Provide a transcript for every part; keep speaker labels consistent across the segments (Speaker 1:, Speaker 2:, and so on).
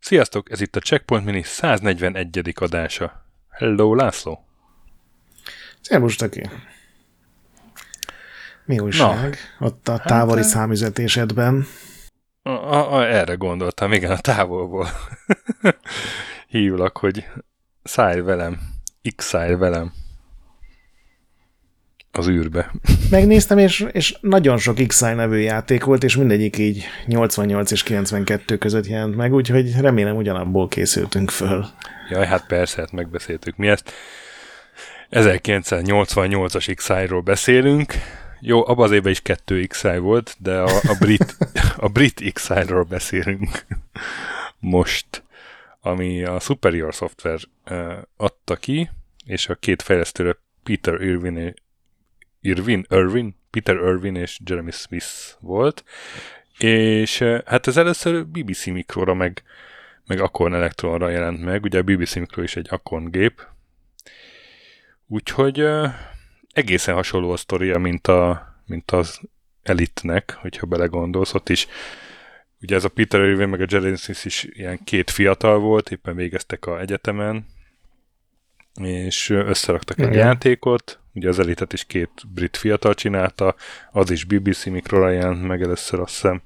Speaker 1: Sziasztok, ez itt a Checkpoint Mini 141. adása. Hello, László!
Speaker 2: Szervus, Taki! Mi újság? Na, Ott a távoli hát, számüzetésedben.
Speaker 1: A, a, a, erre gondoltam, igen, a távolból. Hívlak, hogy szállj velem, x-szállj velem az űrbe.
Speaker 2: Megnéztem, és, és nagyon sok x nevű játék volt, és mindegyik így 88 és 92 között jelent meg, úgyhogy remélem ugyanabból készültünk föl.
Speaker 1: Jaj, hát persze, hát megbeszéltük mi ezt. 1988-as x ról beszélünk. Jó, abban az évben is kettő x volt, de a, a brit, a brit x ról beszélünk most, ami a Superior Software uh, adta ki, és a két fejlesztőre Peter Irvin Irvin, Irvin, Peter Irvin és Jeremy Smith volt, és hát ez először BBC Mikróra meg, meg Acorn Electronra jelent meg, ugye a BBC Mikro is egy Acorn gép, úgyhogy uh, egészen hasonló a sztoria, mint, a, mint az Elitnek, hogyha belegondolsz, ott is. Ugye ez a Peter Irvin meg a Jeremy Smith is ilyen két fiatal volt, éppen végeztek a egyetemen, és összeraktak egy Igen. játékot, ugye az elitet is két brit fiatal csinálta, az is BBC Mikrola jelent meg először azt hiszem.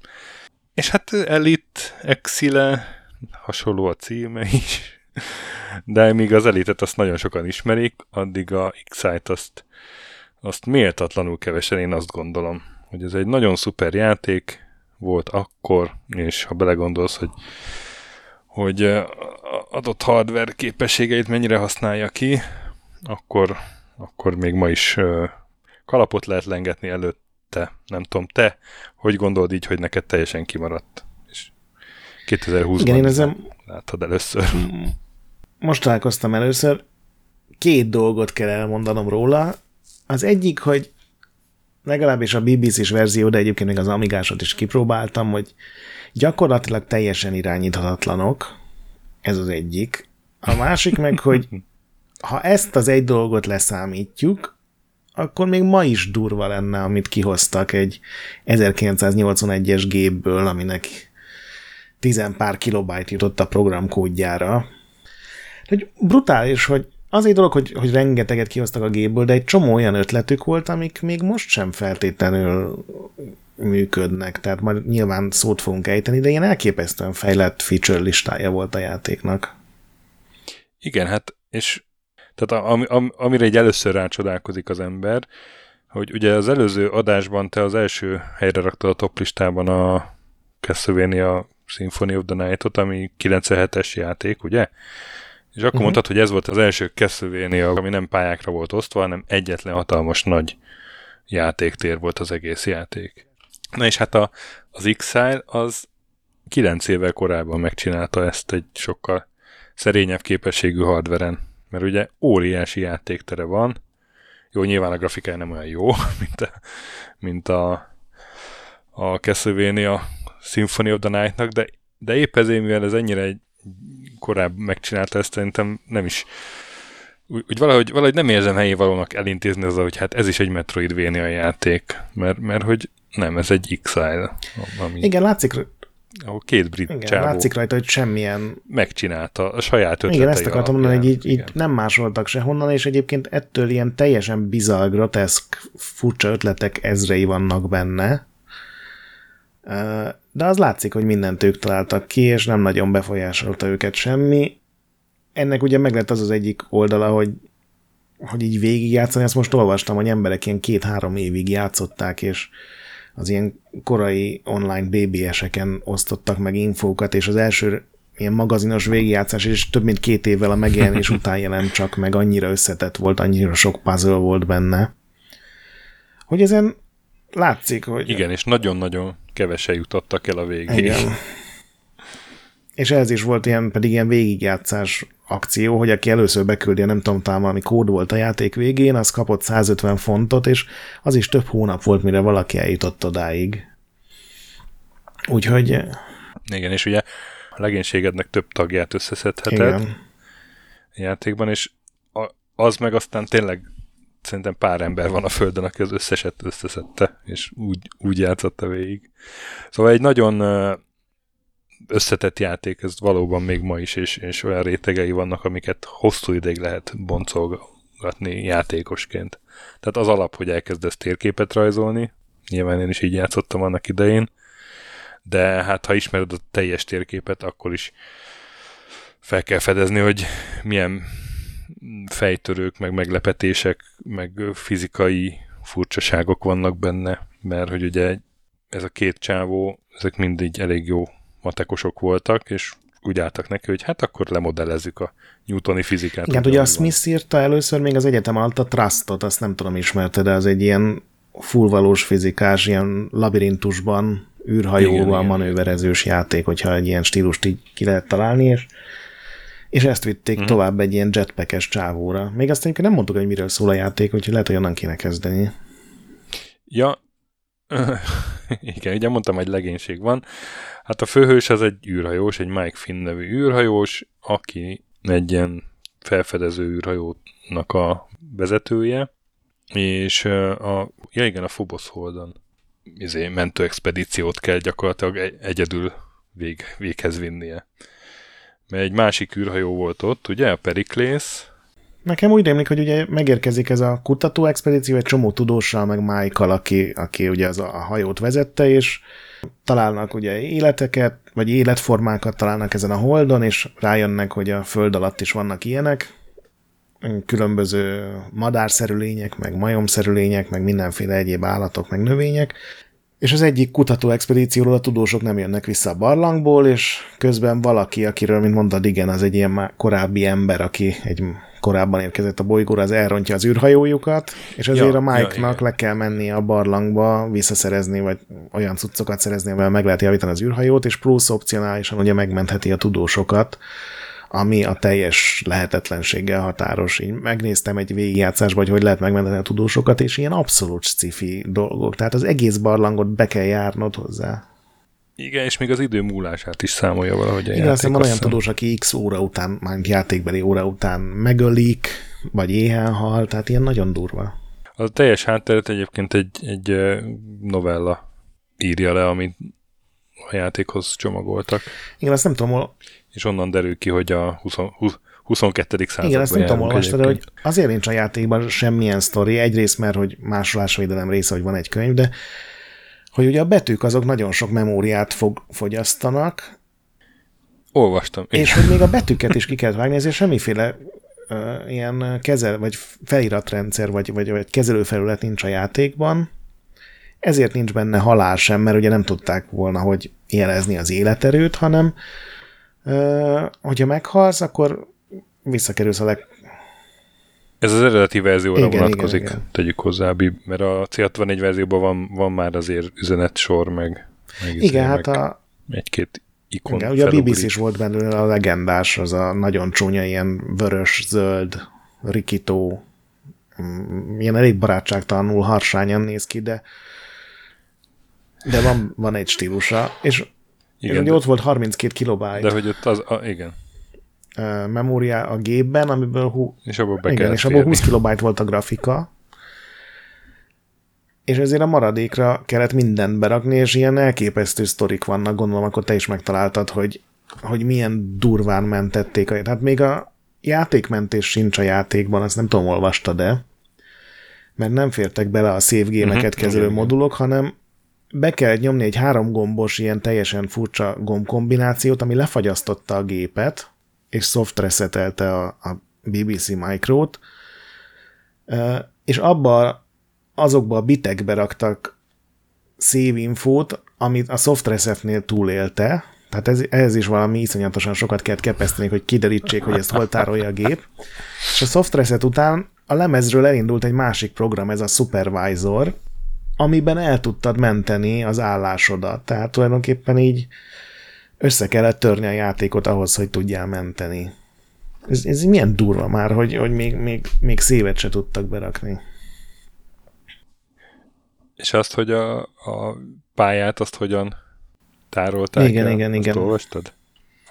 Speaker 1: És hát Elit, Exile, hasonló a címe is, de míg az Elitet azt nagyon sokan ismerik, addig a Excite azt, azt méltatlanul kevesen, én azt gondolom, hogy ez egy nagyon szuper játék volt akkor, és ha belegondolsz, hogy hogy adott hardware képességeit mennyire használja ki, akkor, akkor még ma is kalapot lehet lengetni előtte. Nem tudom, te hogy gondolod így, hogy neked teljesen kimaradt? És 2020-ban Igen, én ezen... láttad először.
Speaker 2: Most találkoztam először. Két dolgot kell elmondanom róla. Az egyik, hogy legalábbis a BBC-s verzió, de egyébként még az Amigásot is kipróbáltam, hogy gyakorlatilag teljesen irányíthatatlanok, ez az egyik. A másik meg, hogy ha ezt az egy dolgot leszámítjuk, akkor még ma is durva lenne, amit kihoztak egy 1981-es gépből, aminek tizen pár kilobájt jutott a programkódjára. Hogy brutális, hogy az egy dolog, hogy, hogy rengeteget kihoztak a gépből, de egy csomó olyan ötletük volt, amik még most sem feltétlenül működnek, tehát majd nyilván szót fogunk ejteni, de ilyen elképesztően fejlett feature listája volt a játéknak.
Speaker 1: Igen, hát és tehát am, am, amire egy először rácsodálkozik az ember, hogy ugye az előző adásban te az első helyre raktad a top listában a Castlevania Symphony of the Night-ot, ami 97-es játék, ugye? És akkor uh-huh. mondtad, hogy ez volt az első Castlevania, ami nem pályákra volt osztva, hanem egyetlen hatalmas nagy játéktér volt az egész játék. Na és hát a, az X-File az 9 évvel korábban megcsinálta ezt egy sokkal szerényebb képességű hardveren, mert ugye óriási játéktere van, jó, nyilván a grafikája nem olyan jó, mint a, mint a, a Castlevania Symphony of the Night-nak, de, de épp ezért, mivel ez ennyire egy korábban megcsinálta ezt, szerintem nem is úgy, úgy valahogy, valahogy nem érzem helyé valónak elintézni az, hogy hát ez is egy Metroidvania játék, mert, mert hogy nem, ez egy X-File.
Speaker 2: Ami... Igen, látszik,
Speaker 1: ahol két brit
Speaker 2: Igen, csávó látszik rajta, hogy semmilyen...
Speaker 1: Megcsinálta a saját ötletei
Speaker 2: Igen, ezt akartam mondani, hogy így, így nem másoltak sehonnan, és egyébként ettől ilyen teljesen bizarr, groteszk, furcsa ötletek ezrei vannak benne. De az látszik, hogy mindent ők találtak ki, és nem nagyon befolyásolta őket semmi. Ennek ugye meg lett az az egyik oldala, hogy hogy így végigjátszani, ezt most olvastam, hogy emberek ilyen két-három évig játszották, és az ilyen korai online BBS-eken osztottak meg infókat, és az első ilyen magazinos végigjátszás, és több mint két évvel a megjelenés után jelent csak meg, annyira összetett volt, annyira sok puzzle volt benne, hogy ezen látszik, hogy...
Speaker 1: Igen, és nagyon-nagyon kevesen jutottak el a végéig. Igen.
Speaker 2: És ez is volt ilyen, pedig ilyen végigjátszás akció, hogy aki először beküldi, nem tudom, talán valami kód volt a játék végén, az kapott 150 fontot, és az is több hónap volt, mire valaki eljutott odáig. Úgyhogy...
Speaker 1: Igen, és ugye a legénységednek több tagját összeszedheted Igen. a játékban, és az meg aztán tényleg szerintem pár ember van a Földön, aki az összeset összeszedte, és úgy, úgy játszotta végig. Szóval egy nagyon összetett játék, ez valóban még ma is, és, és olyan rétegei vannak, amiket hosszú ideig lehet boncolgatni játékosként. Tehát az alap, hogy elkezdesz térképet rajzolni, nyilván én is így játszottam annak idején, de hát ha ismered a teljes térképet, akkor is fel kell fedezni, hogy milyen fejtörők, meg meglepetések, meg fizikai furcsaságok vannak benne, mert hogy ugye ez a két csávó, ezek mindig elég jó matekosok voltak, és úgy álltak neki, hogy hát akkor lemodellezzük a newtoni fizikát.
Speaker 2: Igen, ugye a Smith írta először még az egyetem alatt a Trustot, azt nem tudom ismerte, de az egy ilyen fullvalós fizikás, ilyen labirintusban, űrhajóval igen, manőverezős igen. játék, hogyha egy ilyen stílust így ki lehet találni, és és ezt vitték uh-huh. tovább egy ilyen jetpackes csávóra. Még azt nem mondtuk, hogy miről szól a játék, úgyhogy lehet, hogy onnan kéne kezdeni.
Speaker 1: Ja, igen, ugye mondtam, hogy legénység van. Hát a főhős az egy űrhajós, egy Mike Finn nevű űrhajós, aki egy ilyen felfedező űrhajónak a vezetője, és a, ja igen, a Phobos Holdon izé, mentő expedíciót kell gyakorlatilag egyedül vég, véghez vinnie mert egy másik űrhajó volt ott, ugye, a Periklész.
Speaker 2: Nekem úgy rémlik, hogy ugye megérkezik ez a kutató expedíció egy csomó tudóssal, meg Michael, aki, aki ugye az a hajót vezette, és találnak ugye életeket, vagy életformákat találnak ezen a holdon, és rájönnek, hogy a föld alatt is vannak ilyenek, különböző madárszerű lények, meg majomszerű lények, meg mindenféle egyéb állatok, meg növények, és az egyik kutató expedícióról a tudósok nem jönnek vissza a barlangból, és közben valaki, akiről, mint mondtad, igen, az egy ilyen korábbi ember, aki egy korábban érkezett a bolygóra, az elrontja az űrhajójukat, és azért ja, a Mike-nak ja, le kell menni a barlangba visszaszerezni, vagy olyan cuccokat szerezni, amivel meg lehet javítani az űrhajót, és plusz opcionálisan ugye megmentheti a tudósokat, ami a teljes lehetetlenséggel határos. Így megnéztem egy végigjátszásban, hogy hogy lehet megmenteni a tudósokat, és ilyen abszolút sci dolgok. Tehát az egész barlangot be kell járnod hozzá.
Speaker 1: Igen, és még az idő múlását is számolja valahogy
Speaker 2: Igen, aztán van olyan tudós, aki x óra után, már játékbeli óra után megölik, vagy éhen hal, tehát ilyen nagyon durva.
Speaker 1: A teljes hátteret egyébként egy, egy novella írja le, amit a játékhoz csomagoltak.
Speaker 2: Igen, azt nem tudom, hol
Speaker 1: és onnan derül ki, hogy a 20, 22. században
Speaker 2: Igen, ezt nem tudom olvasni, de hogy azért nincs a játékban semmilyen sztori, egyrészt mert, hogy másolásvédelem része, hogy van egy könyv, de hogy ugye a betűk azok nagyon sok memóriát fog, fogyasztanak.
Speaker 1: Olvastam.
Speaker 2: És hogy még a betűket is ki kell vágni, ezért semmiféle uh, ilyen kezel, vagy feliratrendszer, vagy, vagy, vagy kezelőfelület nincs a játékban. Ezért nincs benne halál sem, mert ugye nem tudták volna, hogy jelezni az életerőt, hanem hogyha meghalsz, akkor visszakerülsz a leg...
Speaker 1: Ez az eredeti verzióra igen, vonatkozik, igen, igen. tegyük hozzá, mert a C64 verzióban van, van már azért üzenetsor, meg,
Speaker 2: meg igen, izé, hát a...
Speaker 1: Egy-két ikon
Speaker 2: igen, ugye a BBC is volt benne a legendás, az a nagyon csúnya ilyen vörös-zöld, rikító, mm, ilyen elég barátságtalanul harsányan néz ki, de de van, van egy stílusa, és igen, de, ott volt 32 kilobájt.
Speaker 1: De hogy ott az, a, igen.
Speaker 2: Memória a gépben, amiből, hú,
Speaker 1: és abból, be
Speaker 2: igen, és abból 20 kilobájt volt a grafika, és ezért a maradékra kellett mindent berakni, és ilyen elképesztő sztorik vannak, gondolom, akkor te is megtaláltad, hogy, hogy milyen durván mentették. A, tehát még a játékmentés sincs a játékban, azt nem tudom, olvasta, de mert nem fértek bele a save gémeket uh-huh, kezelő igen, modulok, hanem be kellett nyomni egy három gombos, ilyen teljesen furcsa gombkombinációt, ami lefagyasztotta a gépet, és soft resetelte a, a BBC Micro-t, és abba azokba a bitekbe raktak save infót, amit a soft reset-nél túlélte, tehát ez, ez is valami iszonyatosan sokat kellett kepeszteni, hogy kiderítsék, hogy ezt hol tárolja a gép. És a soft reset után a lemezről elindult egy másik program, ez a Supervisor, amiben el tudtad menteni az állásodat. Tehát tulajdonképpen így össze kellett törni a játékot ahhoz, hogy tudjál menteni. Ez, ez milyen durva már, hogy, hogy még, még, még szévet se tudtak berakni.
Speaker 1: És azt, hogy a, a pályát, azt hogyan tárolták
Speaker 2: Igen, el? igen, igen.
Speaker 1: olvastad?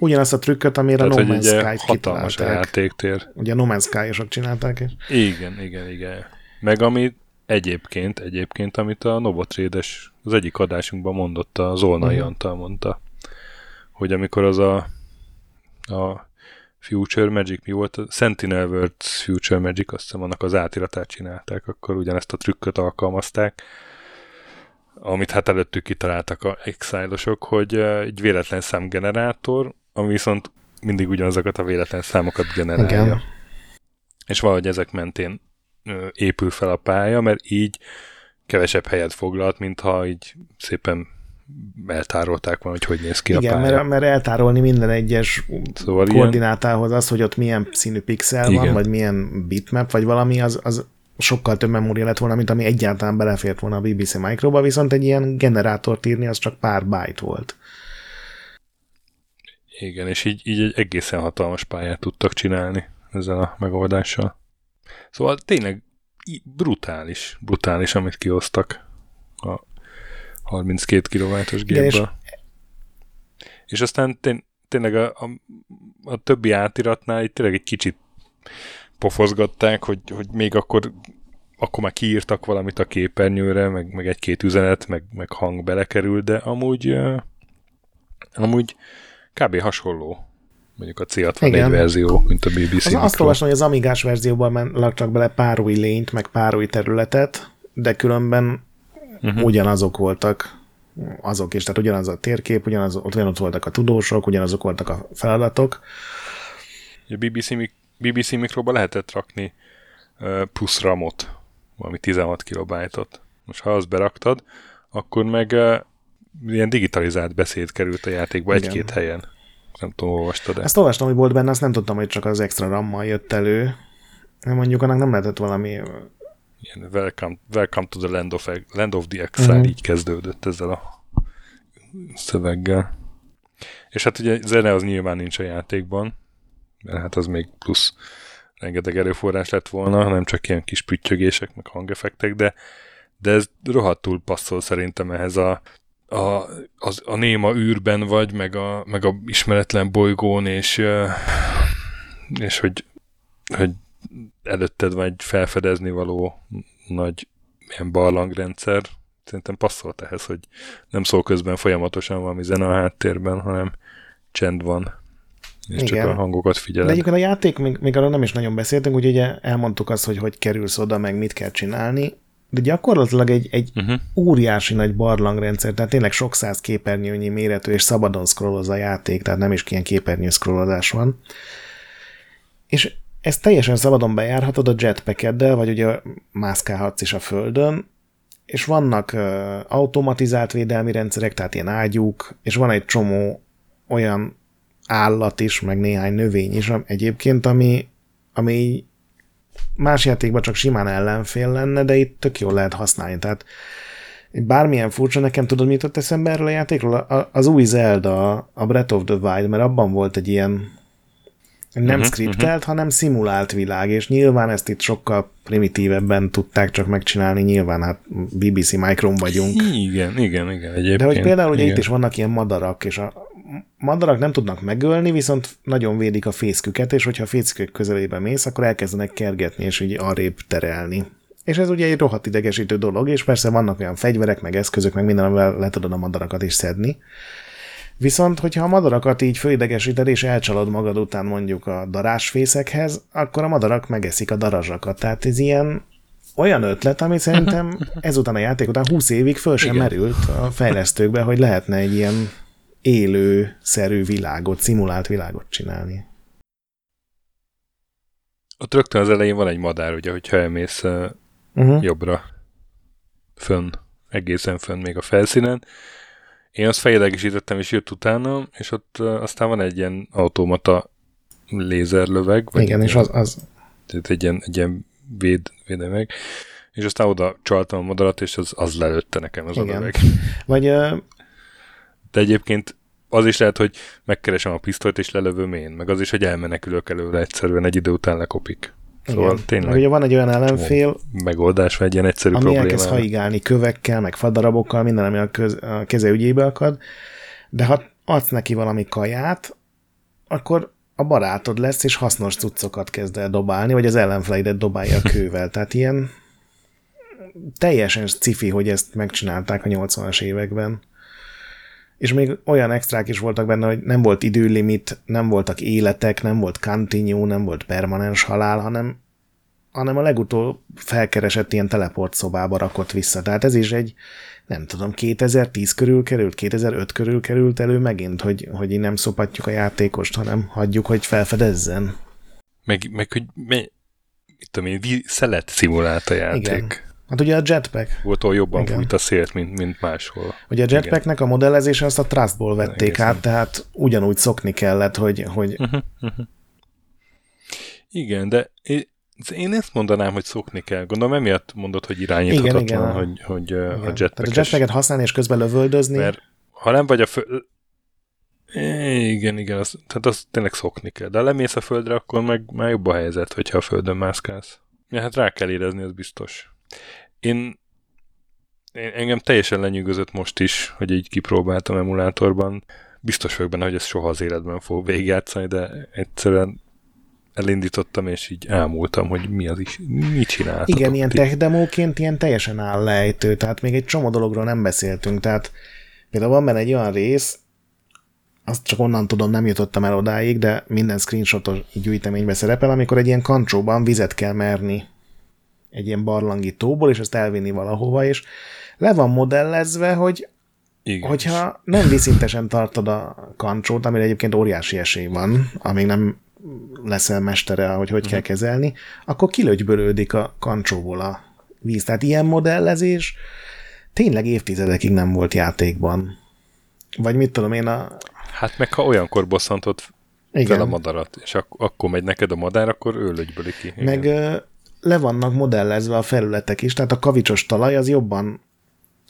Speaker 2: ugyanazt a trükköt, amire
Speaker 1: Tehát,
Speaker 2: No Man's Sky-t
Speaker 1: hatalmas a
Speaker 2: kitalálták.
Speaker 1: játéktér.
Speaker 2: Ugye No Man's Sky-osok csinálták, és
Speaker 1: Igen, igen, igen. Meg ami egyébként, egyébként, amit a Novotrédes az egyik adásunkban mondott, a Zolnai
Speaker 2: Mhm.
Speaker 1: Antal mondta, amikor az a, a Future Magic, mi volt? A Sentinel Worlds Future Magic, azt hiszem annak az átiratát csinálták, akkor ugyanezt a trükköt alkalmazták, amit hát előttük kitaláltak a Exile-osok, hogy egy véletlen számgenerátor, ami viszont mindig ugyanazokat a véletlen számokat generálja.
Speaker 2: igen.
Speaker 1: És valahogy ezek mentén épül fel a pálya, mert így kevesebb helyet foglalt, mintha így szépen eltárolták volna, hogy hogy néz ki
Speaker 2: Igen,
Speaker 1: a pálya.
Speaker 2: mert, mert eltárolni minden egyes
Speaker 1: Szóval ilyen,
Speaker 2: koordinátához az, hogy ott milyen színű pixel van,
Speaker 1: Igen.
Speaker 2: vagy milyen bitmap, vagy valami, az, az sokkal több memória lett volna, mint ami egyáltalán belefért volna a BBC Microba, viszont egy ilyen generátort írni, az csak pár byte volt.
Speaker 1: igen, és így, így egy egészen hatalmas pályát tudtak csinálni ezzel a megoldással. Szóval tényleg brutális, brutális, amit kihoztak a 32 kW-os
Speaker 2: Igen, és-.
Speaker 1: És aztán tény, tényleg a, a, a többi átiratnál itt tényleg egy kicsit pofozgatták, hogy, hogy még akkor akkor már kiírtak valamit a képernyőre, meg, meg egy-két üzenet, meg, meg hang belekerül, de amúgy uh, amúgy kb. hasonló mondjuk a C64
Speaker 2: Igen.
Speaker 1: verzió, mint a BBC
Speaker 2: Az, azt olvastam, hogy az Amigás verzióban laktak bele pár új lényt, meg pár új területet, de különben uh-huh. ugyanazok voltak azok is, tehát ugyanaz a térkép, ugyanaz, ott ugyanott voltak a tudósok, ugyanazok voltak a feladatok.
Speaker 1: A BBC, BBC Microba lehetett rakni plusz ramot, valami 16 kilobájtot. Most ha azt beraktad, akkor meg ilyen digitalizált beszéd került a játékba egy-két helyen. Nem tudom, olvastad-e?
Speaker 2: Ezt olvastam, hogy volt benne, azt nem tudtam, hogy csak az extra rammal jött elő. Mondjuk annak nem lehetett valami...
Speaker 1: Ilyen welcome, welcome to the land of, land of the exile,
Speaker 2: Mhm.
Speaker 1: uh-huh. így kezdődött ezzel a szöveggel. És hát ugye zene az nyilván nincs a játékban, mert hát az még plusz rengeteg erőforrás lett volna, nem csak ilyen kis püttyögések, meg hangeffektek, de, de ez rohadtul passzol szerintem ehhez a, a, az, a néma űrben vagy, meg a, meg a ismeretlen bolygón, és, és hogy, hogy előtted vagy felfedezni való nagy ilyen barlangrendszer, szerintem passzolt ehhez, hogy nem szól közben folyamatosan valami zene a háttérben, hanem csend van, és csak
Speaker 2: Igen.
Speaker 1: a hangokat
Speaker 2: De
Speaker 1: figyeled.
Speaker 2: egyébként a játék, még, még arról nem is nagyon beszéltünk, úgyhogy ugye elmondtuk azt, hogy hogy kerülsz oda, meg mit kell csinálni, de gyakorlatilag egy, egy
Speaker 1: Uh-huh.
Speaker 2: óriási nagy barlangrendszer, tehát tényleg sok száz képernyőnyi méretű, és szabadon scrolloz a játék, tehát nem is ilyen képernyő scrollozás van. És ezt teljesen szabadon bejárhatod a jetpackeddel, vagy ugye mászkálhatsz is a földön, és vannak automatizált védelmi rendszerek, tehát ilyen ágyúk, és van egy csomó olyan állat is, meg néhány növény is egyébként, ami, ami más játékban csak simán ellenfél lenne, de itt tök jól lehet használni. Tehát bármilyen furcsa, nekem tudod, mit jutott eszembe erről a játékról? Az új Zelda, a Breath of the Wild, mert abban volt egy ilyen nem
Speaker 1: Mhm,
Speaker 2: uh-huh, skriptelt, uh-huh. hanem szimulált világ, és nyilván ezt itt sokkal primitívebben tudták csak megcsinálni, nyilván hát BBC Micron vagyunk.
Speaker 1: Igen, igen, igen, egyébként.
Speaker 2: De hogy például ugye
Speaker 1: igen.
Speaker 2: itt is vannak ilyen madarak, és a madarak nem tudnak megölni, viszont nagyon védik a fészküket, és hogyha a fészkük közelébe mész, akkor elkezdenek kergetni, és így arrébb terelni. És ez ugye egy rohadt idegesítő dolog, és persze vannak olyan fegyverek, meg eszközök, meg minden, amivel le tudod a madarakat is szedni. Viszont, hogyha a madarakat így fölidegesíted, és elcsalod magad után mondjuk a darásfészekhez, akkor a madarak megeszik a darazsakat. Tehát ez ilyen olyan ötlet, ami szerintem ezután a játék után 20 évig föl sem
Speaker 1: Igen.
Speaker 2: merült a fejlesztőkbe, hogy lehetne egy ilyen élő-szerű világot, szimulált világot csinálni.
Speaker 1: Ott rögtön az elején van egy madár, ugye, hogyha elmész uh,
Speaker 2: Uh-huh.
Speaker 1: jobbra, fönn, egészen fönn még a felszínen. Én azt fejlegesítettem, és jött utána, és ott aztán van egy ilyen automata lézerlöveg, vagy
Speaker 2: Igen, és az, az
Speaker 1: tehát egy ilyen, egy ilyen véd, védemeg, és aztán oda csaltam a madarat, és az, az lelőtte nekem az a
Speaker 2: Igen.
Speaker 1: löveg.
Speaker 2: vagy
Speaker 1: De egyébként az is lehet, hogy megkeresem a pisztolyt, és lelövöm én, meg az is, hogy elmenekülök előre egyszerűen, egy idő után lekopik. Szóval
Speaker 2: igen.
Speaker 1: tényleg
Speaker 2: Meg ugye van egy olyan ellenfél,
Speaker 1: megoldás, vagy egy ilyen egyszerű
Speaker 2: ami elkezd
Speaker 1: probléma.
Speaker 2: haigálni kövekkel, meg fadarabokkal, minden, ami a, köz, a keze ügyébe akad, de ha adsz neki valami kaját, akkor a barátod lesz, és hasznos cuccokat kezd el dobálni, vagy az ellenfeleidet dobálja a kővel. Tehát ilyen teljesen cifi, hogy ezt megcsinálták a 80-as években. És még olyan extrák is voltak benne, hogy nem volt időlimit, nem voltak életek, nem volt continue, nem volt permanens halál, hanem, hanem a legutóbb felkeresett ilyen teleport szobába rakott vissza. Tehát ez is egy, nem tudom, 2010 körül került, 2005 körül került elő megint, hogy, hogy így nem szopatjuk a játékost, hanem hagyjuk, hogy felfedezzen.
Speaker 1: Meg, meg hogy me, mit tudom én, szelet szimulált a játék. Igen.
Speaker 2: Hát ugye a jetpack.
Speaker 1: Volt ahol jobban Igen. fújt a szélt, mint, mint máshol.
Speaker 2: Ugye a jetpacknek a modellezése azt a Trustból vették Egészen. át, tehát ugyanúgy szokni kellett, hogy... hogy... Uh-huh, uh-huh.
Speaker 1: Igen, de én ezt mondanám, hogy szokni kell. Gondolom emiatt mondod, hogy irányíthatatlan, igen, igen. hogy, hogy igen. a jetpack
Speaker 2: a jetpacket használni és közben lövöldözni. Mert
Speaker 1: ha nem vagy a föl... Igen, igen, az, tehát azt tényleg szokni kell. De ha lemész a földre, akkor meg már jobb a helyzet, hogyha a földön mászkálsz. Ja, hát rá kell érezni, az biztos. Én, én engem teljesen lenyűgözött most is, hogy így kipróbáltam emulátorban. Biztos vagyok benne, hogy ez soha az életben fog végigjátszani, de egyszerűen elindítottam, és így elmúltam, hogy mi az is, mit csináltatok.
Speaker 2: Igen, ilyen tech demóként ilyen teljesen állejtő, tehát még egy csomó dologról nem beszéltünk, tehát például van benne egy olyan rész, azt csak onnan tudom, nem jutottam el odáig, de minden screenshotos gyűjteménybe szerepel, amikor egy ilyen kancsóban vizet kell merni egy ilyen barlangi tóból, és ezt elvinni valahova, és le van modellezve, hogy igen. hogyha nem viszintesen tartod a kancsót, amire egyébként óriási esély van, amíg nem leszel mestere, hogy hogy kell mhm. kezelni, akkor kilögybölődik a kancsóból a víz. Tehát ilyen modellezés tényleg évtizedekig nem volt játékban. Vagy mit tudom én a...
Speaker 1: Hát meg ha olyankor bosszantott igen. fel a madarat, és ak- akkor megy neked a madár, akkor ő lögyböli ki.
Speaker 2: Igen. Meg le vannak modellezve a felületek is, tehát a kavicsos talaj az jobban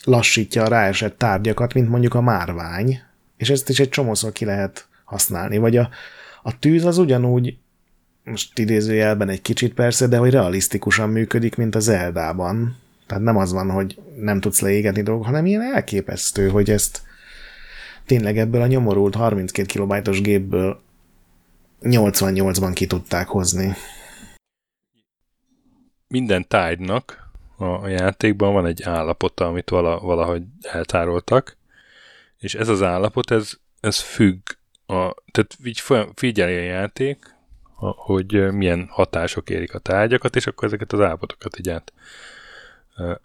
Speaker 2: lassítja a ráesett tárgyakat, mint mondjuk a márvány, és ezt is egy csomószor ki lehet használni. Vagy a, a tűz az ugyanúgy, most idézőjelben egy kicsit persze, de hogy realisztikusan működik, mint az Eldában. Tehát nem az van, hogy nem tudsz leégetni dolgok, hanem ilyen elképesztő, hogy ezt tényleg ebből a nyomorult 32 kilobájtos gépből 88-ban ki tudták hozni
Speaker 1: minden tárgynak a játékban van egy állapota, amit vala, valahogy eltároltak, és ez az állapot, ez, ez függ, a, tehát így figyeli a játék, hogy milyen hatások érik a tárgyakat, és akkor ezeket az állapotokat így át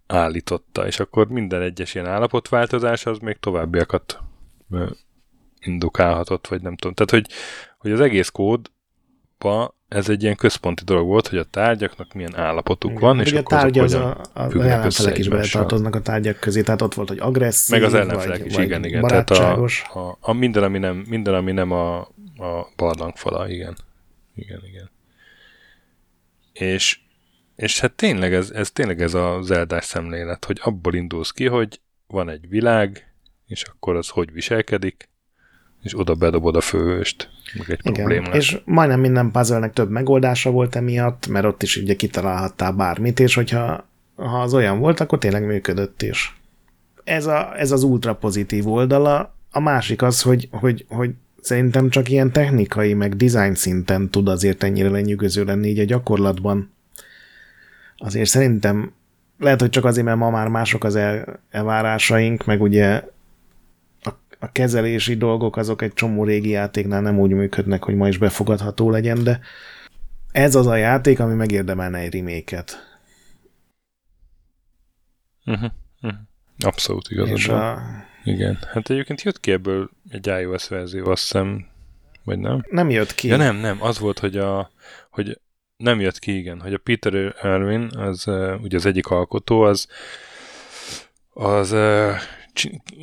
Speaker 1: állította, és akkor minden egyes ilyen állapotváltozás az még továbbiakat indukálhatott, vagy nem tudom. Tehát, hogy, hogy az egész kódba ez egy ilyen központi dolog volt, hogy a tárgyaknak milyen állapotuk Igen, van, és
Speaker 2: a tárgy az a, a ellenfelek is beletartoznak a tárgyak közé, tehát ott volt, hogy agresszív,
Speaker 1: Meg az ellenfelek vagy, is, vagy igen, igen. Tehát a, a, a, minden, ami nem, minden, ami nem a, a barlangfala, igen. Igen, igen. És, és hát tényleg ez, ez tényleg ez a zeldás szemlélet, hogy abból indulsz ki, hogy van egy világ, és akkor az hogy viselkedik, és oda bedobod a főhőst, meg egy Igen, probléma.
Speaker 2: És majdnem minden puzzle több megoldása volt emiatt, mert ott is ugye kitalálhattál bármit, és hogyha ha az olyan volt, akkor tényleg működött is. Ez, a, ez az ultra pozitív oldala. A másik az, hogy, hogy, hogy szerintem csak ilyen technikai, meg design szinten tud azért ennyire lenyűgöző lenni így a gyakorlatban. Azért szerintem lehet, hogy csak azért, mert ma már mások az el, elvárásaink, meg ugye a kezelési dolgok azok egy csomó régi játéknál nem úgy működnek, hogy ma is befogadható legyen, de ez az a játék, ami megérdemelne egy reméket.
Speaker 1: Uh-huh, uh-huh. Abszolút igazad a... Igen. Hát egyébként jött ki ebből egy iOS verzió, azt hiszem, vagy nem?
Speaker 2: Nem jött ki.
Speaker 1: Ja nem, nem. Az volt, hogy a, hogy nem jött ki, igen, hogy a Peter Erwin, az ugye az egyik alkotó, az az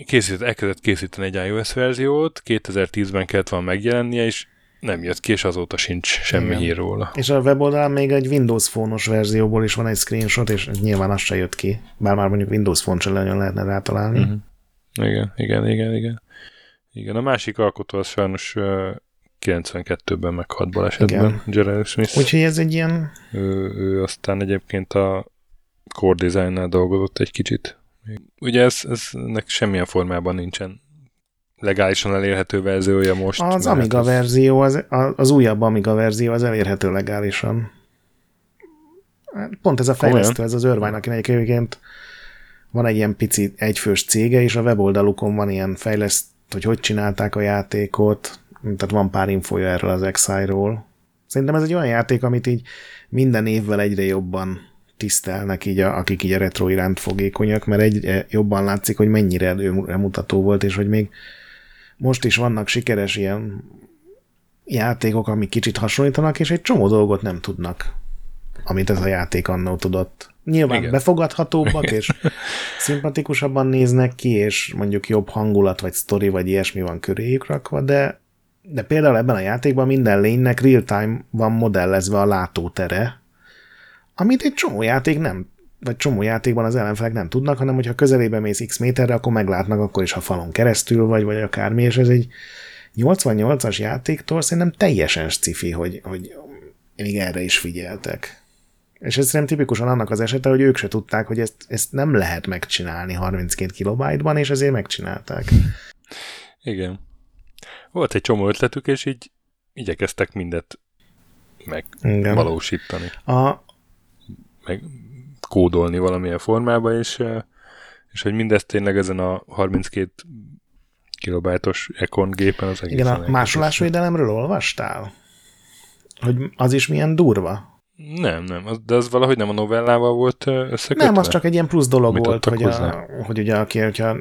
Speaker 1: készített, elkezdett készíteni egy iOS verziót, 2010-ben kellett volna megjelennie, és nem jött ki, és azóta sincs semmi Igen. hír róla.
Speaker 2: És a weboldalán még egy Windows Phone-os verzióból is van egy screenshot, és nyilván az se jött ki. Bár már mondjuk Windows Phone sem nagyon lehetne rátalálni. Uh-huh.
Speaker 1: Igen, igen, igen, igen. Igen, a másik alkotó az sajnos uh, 92-ben meghalt balesetben, Gerald Smith.
Speaker 2: Úgyhogy ez egy ilyen...
Speaker 1: Ő, ő aztán egyébként a core design dolgozott egy kicsit. Ugye ez, ez ennek semmilyen formában nincsen legálisan elérhető verziója most.
Speaker 2: Az Amiga az... verzió, az, az újabb Amiga verzió az elérhető legálisan. Pont ez a fejlesztő, ez az Örvány, akinek egyébként van egy ilyen pici egyfős cége, és a weboldalukon van ilyen fejleszt, hogy hogy csinálták a játékot, tehát van pár infója erről az Exile-ról. Szerintem ez egy olyan játék, amit így minden évvel egyre jobban tisztelnek, így a, akik így a retro iránt fogékonyak, mert egyre jobban látszik, hogy mennyire előremutató volt, és hogy még most is vannak sikeres ilyen játékok, amik kicsit hasonlítanak, és egy csomó dolgot nem tudnak, amit ez a játék annó tudott. Nyilván Igen. befogadhatóbbak, Igen. és szimpatikusabban néznek ki, és mondjuk jobb hangulat, vagy sztori, vagy ilyesmi van köréjük rakva, de, de például ebben a játékban minden lénynek real-time van modellezve a látótere, amit egy csomó játék nem, vagy csomó játékban az ellenfelek nem tudnak, hanem hogyha közelébe mész x méterre, akkor meglátnak, akkor is, ha falon keresztül vagy, vagy akármi, és ez egy 88-as játéktól szerintem teljesen scifi, hogy, hogy még erre is figyeltek. És ez szerintem tipikusan annak az esete, hogy ők se tudták, hogy ezt, ezt nem lehet megcsinálni 32 kilobájtban, és ezért megcsinálták.
Speaker 1: Igen. Volt egy csomó ötletük, és így igyekeztek mindet megvalósítani. A, meg kódolni valamilyen formába, és, és hogy mindezt tényleg ezen a 32 kilobájtos Econ gépen az egész.
Speaker 2: Igen, a másolásvédelemről olvastál? Hogy az is milyen durva?
Speaker 1: Nem, nem, de az valahogy nem a novellával volt összekötve?
Speaker 2: Nem, az csak egy ilyen plusz dolog volt, hogy, a, hogy ugye aki, hogyha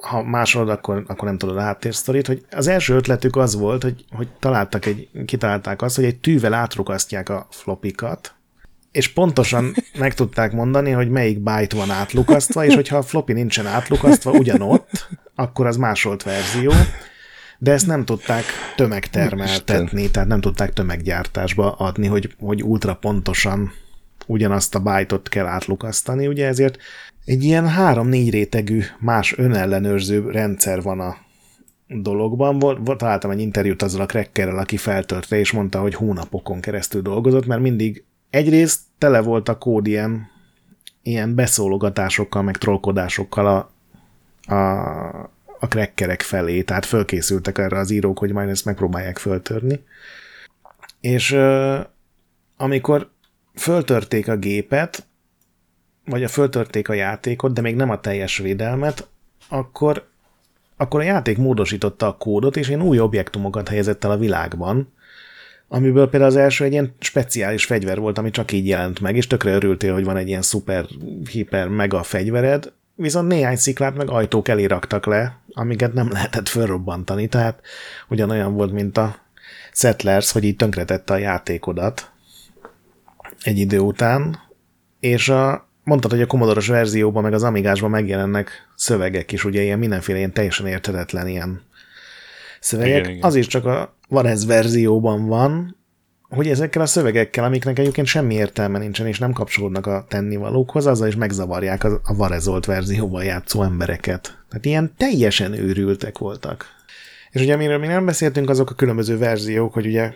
Speaker 2: ha másolod, akkor, akkor nem tudod a háttérsztorit, hogy az első ötletük az volt, hogy, hogy találtak egy, kitalálták azt, hogy egy tűvel átrukasztják a flopikat, és pontosan meg tudták mondani, hogy melyik byte van átlukasztva, és hogyha a floppy nincsen átlukasztva ugyanott, akkor az másolt verzió, de ezt nem tudták tömegtermeltetni, tehát nem tudták tömeggyártásba adni, hogy, hogy ultra pontosan ugyanazt a byte-ot kell átlukasztani, ugye ezért egy ilyen három-négy rétegű más önellenőrző rendszer van a dologban. Volt, találtam egy interjút azzal a crackerrel, aki feltörte, és mondta, hogy hónapokon keresztül dolgozott, mert mindig egyrészt tele volt a kód ilyen, ilyen beszólogatásokkal, meg trollkodásokkal a, a, a krekkerek felé, tehát fölkészültek erre az írók, hogy majd ezt megpróbálják föltörni. És amikor föltörték a gépet, vagy a föltörték a játékot, de még nem a teljes védelmet, akkor, akkor a játék módosította a kódot, és én új objektumokat helyezett el a világban, amiből például az első egy ilyen speciális fegyver volt, ami csak így jelent meg, és tökre örültél, hogy van egy ilyen szuper, hiper, mega fegyvered, viszont néhány sziklát meg ajtók elé raktak le, amiket nem lehetett felrobbantani, tehát ugyanolyan volt, mint a Settlers, hogy így tönkretette a játékodat egy idő után, és a, mondtad, hogy a komodoros verzióban, meg az Amigásban megjelennek szövegek is, ugye ilyen mindenféle ilyen teljesen érthetetlen ilyen szövegek. Igen, igen. Az is csak a Varez verzióban van, hogy ezekkel a szövegekkel, amiknek egyébként semmi értelme nincsen, és nem kapcsolódnak a tennivalókhoz, azzal is megzavarják a, a varezolt verzióval játszó embereket. Tehát ilyen teljesen őrültek voltak. És ugye amiről még nem beszéltünk, azok a különböző verziók, hogy ugye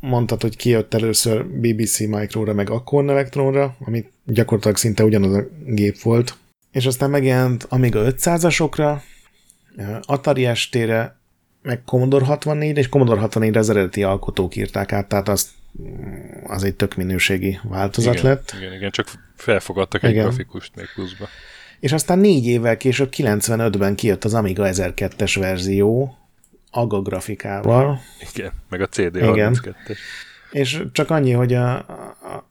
Speaker 2: mondtad, hogy kijött először BBC Micro-ra, meg Acorn Electronra, ami gyakorlatilag szinte ugyanaz a gép volt. És aztán megjelent Amiga 500-asokra, Atari ST-re, meg Commodore 64, és Commodore 64 az eredeti alkotók írták át, tehát az, az egy tök minőségi változat
Speaker 1: igen,
Speaker 2: lett.
Speaker 1: Igen, igen, csak felfogadtak egy igen. grafikust még pluszba.
Speaker 2: És aztán négy évvel később, 95-ben kijött az Amiga 1002-es verzió, AGA grafikával.
Speaker 1: Igen, meg a CD32-es.
Speaker 2: És csak annyi, hogy a, a,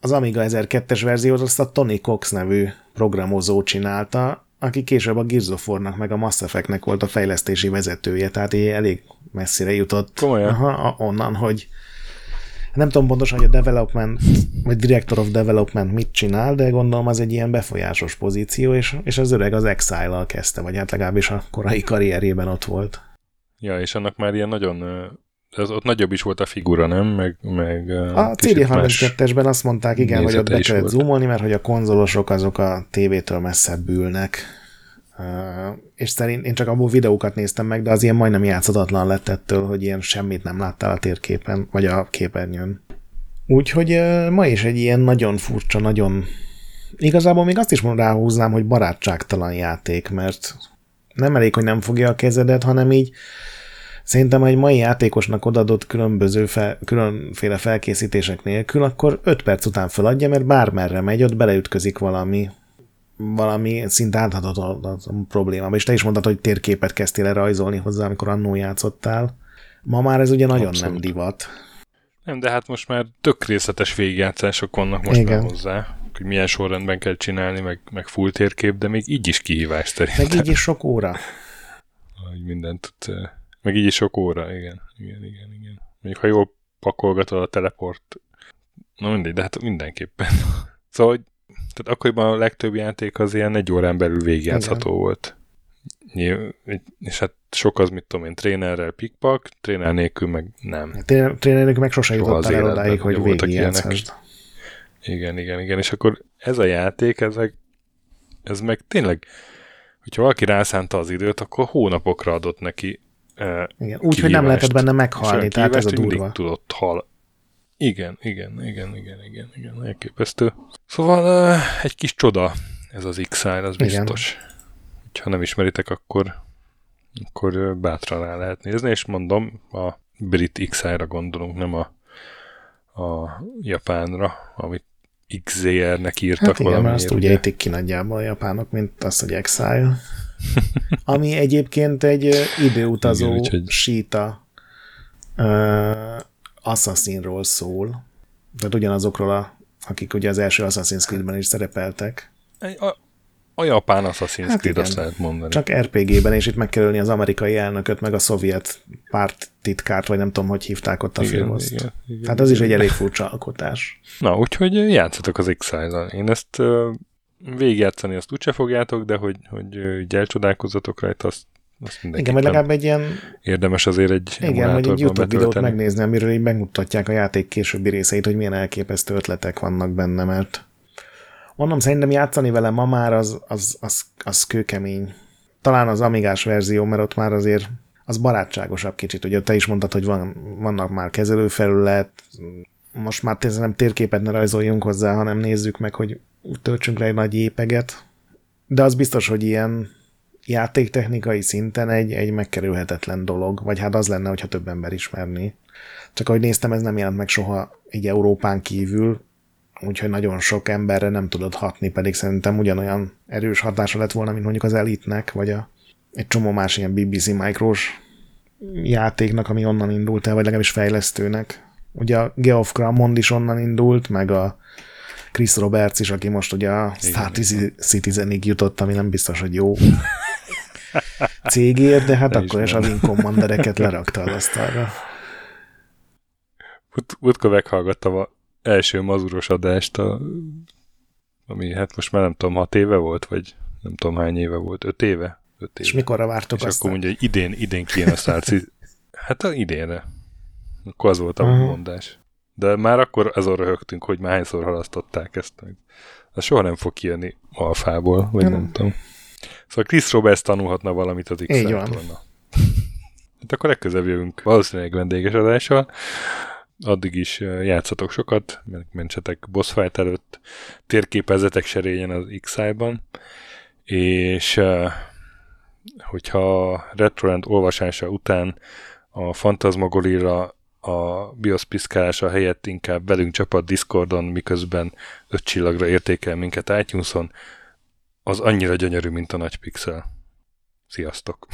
Speaker 2: az Amiga 1002-es verziót azt a Tony Cox nevű programozó csinálta, aki később a Girzofornak meg a Mass Effectnek volt a fejlesztési vezetője, tehát így elég messzire jutott
Speaker 1: Komolyan?
Speaker 2: Aha, onnan, hogy nem tudom pontosan, hogy a development, vagy director of development mit csinál, de gondolom az egy ilyen befolyásos pozíció, és, és az öreg az Exile-al kezdte, vagy hát legalábbis a korai karrierjében ott volt.
Speaker 1: Ja, és annak már ilyen nagyon ez ott nagyobb is volt a figura, nem? Meg, meg
Speaker 2: a CD32-esben azt mondták, igen, hogy ott be kellett zoomolni, mert hogy a konzolosok azok a tévétől messzebb ülnek. Uh, és szerint én csak abból videókat néztem meg, de az ilyen majdnem játszhatatlan lett ettől, hogy ilyen semmit nem láttál a térképen, vagy a képernyőn. Úgyhogy uh, ma is egy ilyen nagyon furcsa, nagyon... Igazából még azt is ráhúznám, hogy barátságtalan játék, mert nem elég, hogy nem fogja a kezedet, hanem így szerintem egy mai játékosnak odadott különböző fel, különféle felkészítések nélkül, akkor 5 perc után feladja, mert bármerre megy, ott beleütközik valami valami szinte áthatatlan problémába. És te is mondtad, hogy térképet kezdtél el rajzolni hozzá, amikor annó játszottál. Ma már ez ugye nagyon Abszolút. nem divat.
Speaker 1: Nem, de hát most már tök részletes végigjátszások vannak most Igen. már hozzá, hogy milyen sorrendben kell csinálni, meg, meg full térkép, de még így is kihívás szerintem.
Speaker 2: Meg így is sok óra.
Speaker 1: Hogy mindent tud, meg így is sok óra, igen, igen, igen, igen. Még ha jól pakolgatod a teleport, na mindegy, de hát mindenképpen. Szóval, hogy, tehát akkoriban a legtöbb játék az ilyen egy órán belül végigjátszható volt. És hát sok az, mit tudom én, trénerrel pikpak, tréner nélkül meg nem.
Speaker 2: Tréner nélkül meg sose jutottál el odáig, hogy végigjátszásd.
Speaker 1: Igen, igen, igen. És akkor ez a játék, ez meg, ez meg tényleg, hogyha valaki rászánta az időt, akkor hónapokra adott neki
Speaker 2: igen, úgy, hogy nem lehetett benne meghalni, tehát ez a durva.
Speaker 1: Tudott hal. Igen, igen, igen, igen, igen, igen, elképesztő. Szóval egy kis csoda ez az x az biztos. Igen. Ha nem ismeritek, akkor, akkor bátran rá lehet nézni, és mondom, a brit XI-ra gondolunk, nem a, a japánra, amit XZR-nek írtak hát
Speaker 2: igen, mert azt úgy ejtik ki nagyjából a japánok, mint azt, hogy Exile. Ami egyébként egy időutazó Igen, úgyhogy... síta uh, Assassinról szól. Tehát ugyanazokról, a, akik ugye az első Assassin's Creed-ben is szerepeltek.
Speaker 1: A, a japán Assassin's hát Creed, igen, azt lehet mondani.
Speaker 2: Csak RPG-ben, és itt meg kell ölni az amerikai elnököt, meg a szovjet párt titkárt, vagy nem tudom, hogy hívták ott a igen, filmoszt. Igen, igen, hát az igen. is egy elég furcsa alkotás.
Speaker 1: Na, úgyhogy játszatok az x Én ezt végigjátszani azt úgyse fogjátok, de hogy, hogy így elcsodálkozzatok rajta, azt, azt
Speaker 2: Igen, vagy legalább egy ilyen...
Speaker 1: Érdemes azért egy
Speaker 2: Igen, vagy egy YouTube videót megnézni, amiről így megmutatják a játék későbbi részeit, hogy milyen elképesztő ötletek vannak benne, mert mondom, szerintem játszani vele ma már az, az, az, az kőkemény. Talán az Amigás verzió, mert ott már azért az barátságosabb kicsit. Ugye te is mondtad, hogy van, vannak már kezelőfelület, most már nem térképet ne rajzoljunk hozzá, hanem nézzük meg, hogy töltsünk le egy nagy jépeget. De az biztos, hogy ilyen játéktechnikai szinten egy, egy megkerülhetetlen dolog, vagy hát az lenne, hogyha több ember ismerni. Csak ahogy néztem, ez nem jelent meg soha egy Európán kívül, úgyhogy nagyon sok emberre nem tudod hatni, pedig szerintem ugyanolyan erős hatása lett volna, mint mondjuk az Elitnek, vagy a, egy csomó más ilyen BBC Micros játéknak, ami onnan indult el, vagy legalábbis fejlesztőnek. Ugye a Geoff Crammond is onnan indult, meg a Chris Roberts is, aki most ugye a Star Citizenig jutott, ami nem biztos, hogy jó cégért, de hát akkor is a Wing Commandereket lerakta az asztalra.
Speaker 1: Múltkor meghallgattam a első mazuros adást, a, ami hát most már nem tudom, hat éve volt, vagy nem tudom hány éve volt, öt éve? Öt éve.
Speaker 2: És mikorra vártok
Speaker 1: És aztán? akkor mondja, hogy idén, idén kijön a Star Hát a idénre. Akkor az volt a uh-huh. mondás. De már akkor azon röhögtünk, hogy már hányszor halasztották ezt. Ez soha nem fog kijönni alfából, vagy nem, nem tudom. Szóval Chris Roberts tanulhatna valamit az x van. Hát akkor legközelebb jövünk valószínűleg vendéges adással. Addig is játszatok sokat, mentsetek boss fight előtt, térképezetek serényen az X-ban, és hogyha Retrorend olvasása után a Fantasmagorilla a BIOS piszkálása helyett inkább velünk csapat Discordon, miközben öt csillagra értékel minket itunes az annyira gyönyörű, mint a nagy pixel. Sziasztok!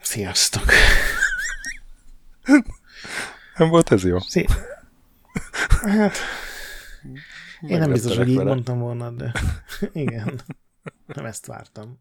Speaker 2: Sziasztok!
Speaker 1: Nem volt ez jó?
Speaker 2: Szí- hát, én nem biztos, hogy így vele. mondtam volna, de igen, nem ezt vártam.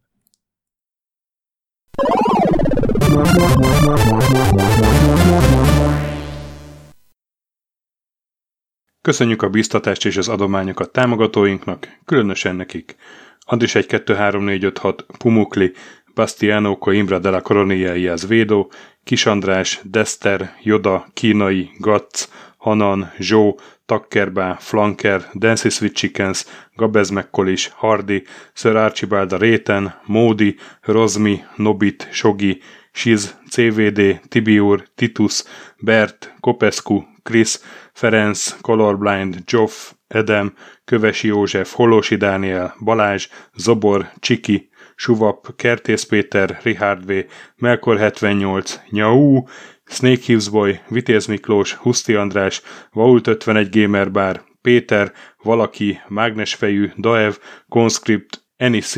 Speaker 1: Köszönjük a biztatást és az adományokat támogatóinknak, különösen nekik. Andis 1 2 3 4 5 6 Pumukli, Bastiano Coimbra de la Coronia Iaz Védó, Kis András, Dester, Joda, Kínai, Gatz, Hanan, Zsó, Takkerbá, Flanker, Dancy Sweet Chickens, Gabez McCollis, Hardy, Sir Archibald a Réten, Módi, Rozmi, Nobit, Sogi, Siz, CVD, Tibiur, Titus, Bert, Kopescu, Chris, Ferenc, Colorblind, Joff,
Speaker 3: Edem, Kövesi József, Holosi Dániel, Balázs, Zobor, Csiki, Suvap, Kertész Péter, Richard V, Melkor 78, Nyau, Snake Hills Boy, Vitéz Miklós, Huszti András, Vault 51 Gamer Bar, Péter, Valaki, Mágnesfejű, Daev, Conscript, NEC,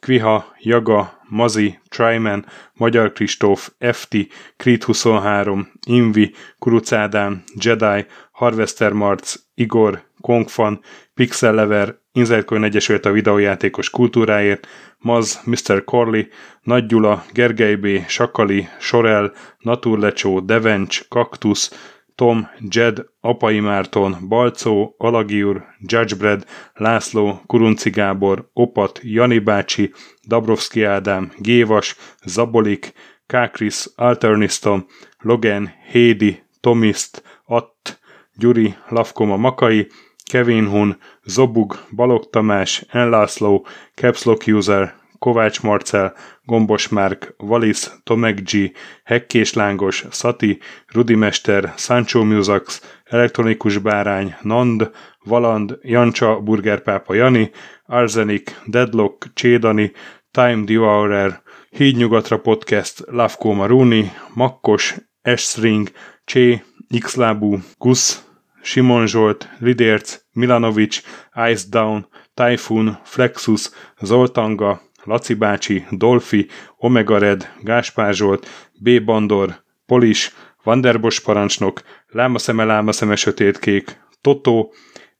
Speaker 3: Kviha, Jaga, Mazi, Tryman, Magyar Kristóf, FT, Creed 23, Invi, Kurucádám, Jedi, Harvester Marc, Igor, Kongfan, Pixel Lever, Inzertcoin Egyesült a videójátékos kultúráért, Maz, Mr. Corley, Nagy Gyula, Gergely B., Sakali, Sorel, Naturlecsó, Devencs, Kaktusz, Tom, Jed, Apai Márton, Balcó, Alagiur, Judgebred, László, Kurunci Gábor, Opat, Jani bácsi, Dabrowski Ádám, Gévas, Zabolik, Kákris, Alternisztom, Logan, Hédi, Tomiszt, Att, Gyuri, Lavkoma Makai, Kevin Hun, Zobug, Balog Tamás, Enlászló, Capslock User, Kovács Marcel, Gombos Márk, Valisz, Tomek G, Hekkés Lángos, Szati, Rudimester, Sancho Musax, Elektronikus Bárány, Nand, Valand, Jancsa, Burgerpápa Jani, Arzenik, Deadlock, Csédani, Time Devourer, Hídnyugatra Podcast, Lavko Maruni, Makkos, Esring, Csé, Xlábú, Gusz, Simon Zsolt, Lidérc, Milanovic, Ice Down, Typhoon, Flexus, Zoltanga, Laci bácsi, Dolfi, Omega Red, Gáspár Zsolt, B. Bandor, Polis, Vanderbos parancsnok, Lámaszeme, Lámaszeme, Sötétkék, Totó,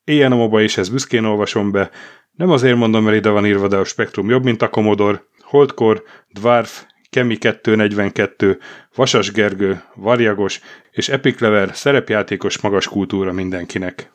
Speaker 3: Éjjel a moba is, ez büszkén olvasom be, nem azért mondom, mert ide van írva, de a spektrum jobb, mint a Commodore, Holdkor, Dwarf, Kemi 242, Vasas Gergő, Varjagos és Epic Lever szerepjátékos magas kultúra mindenkinek.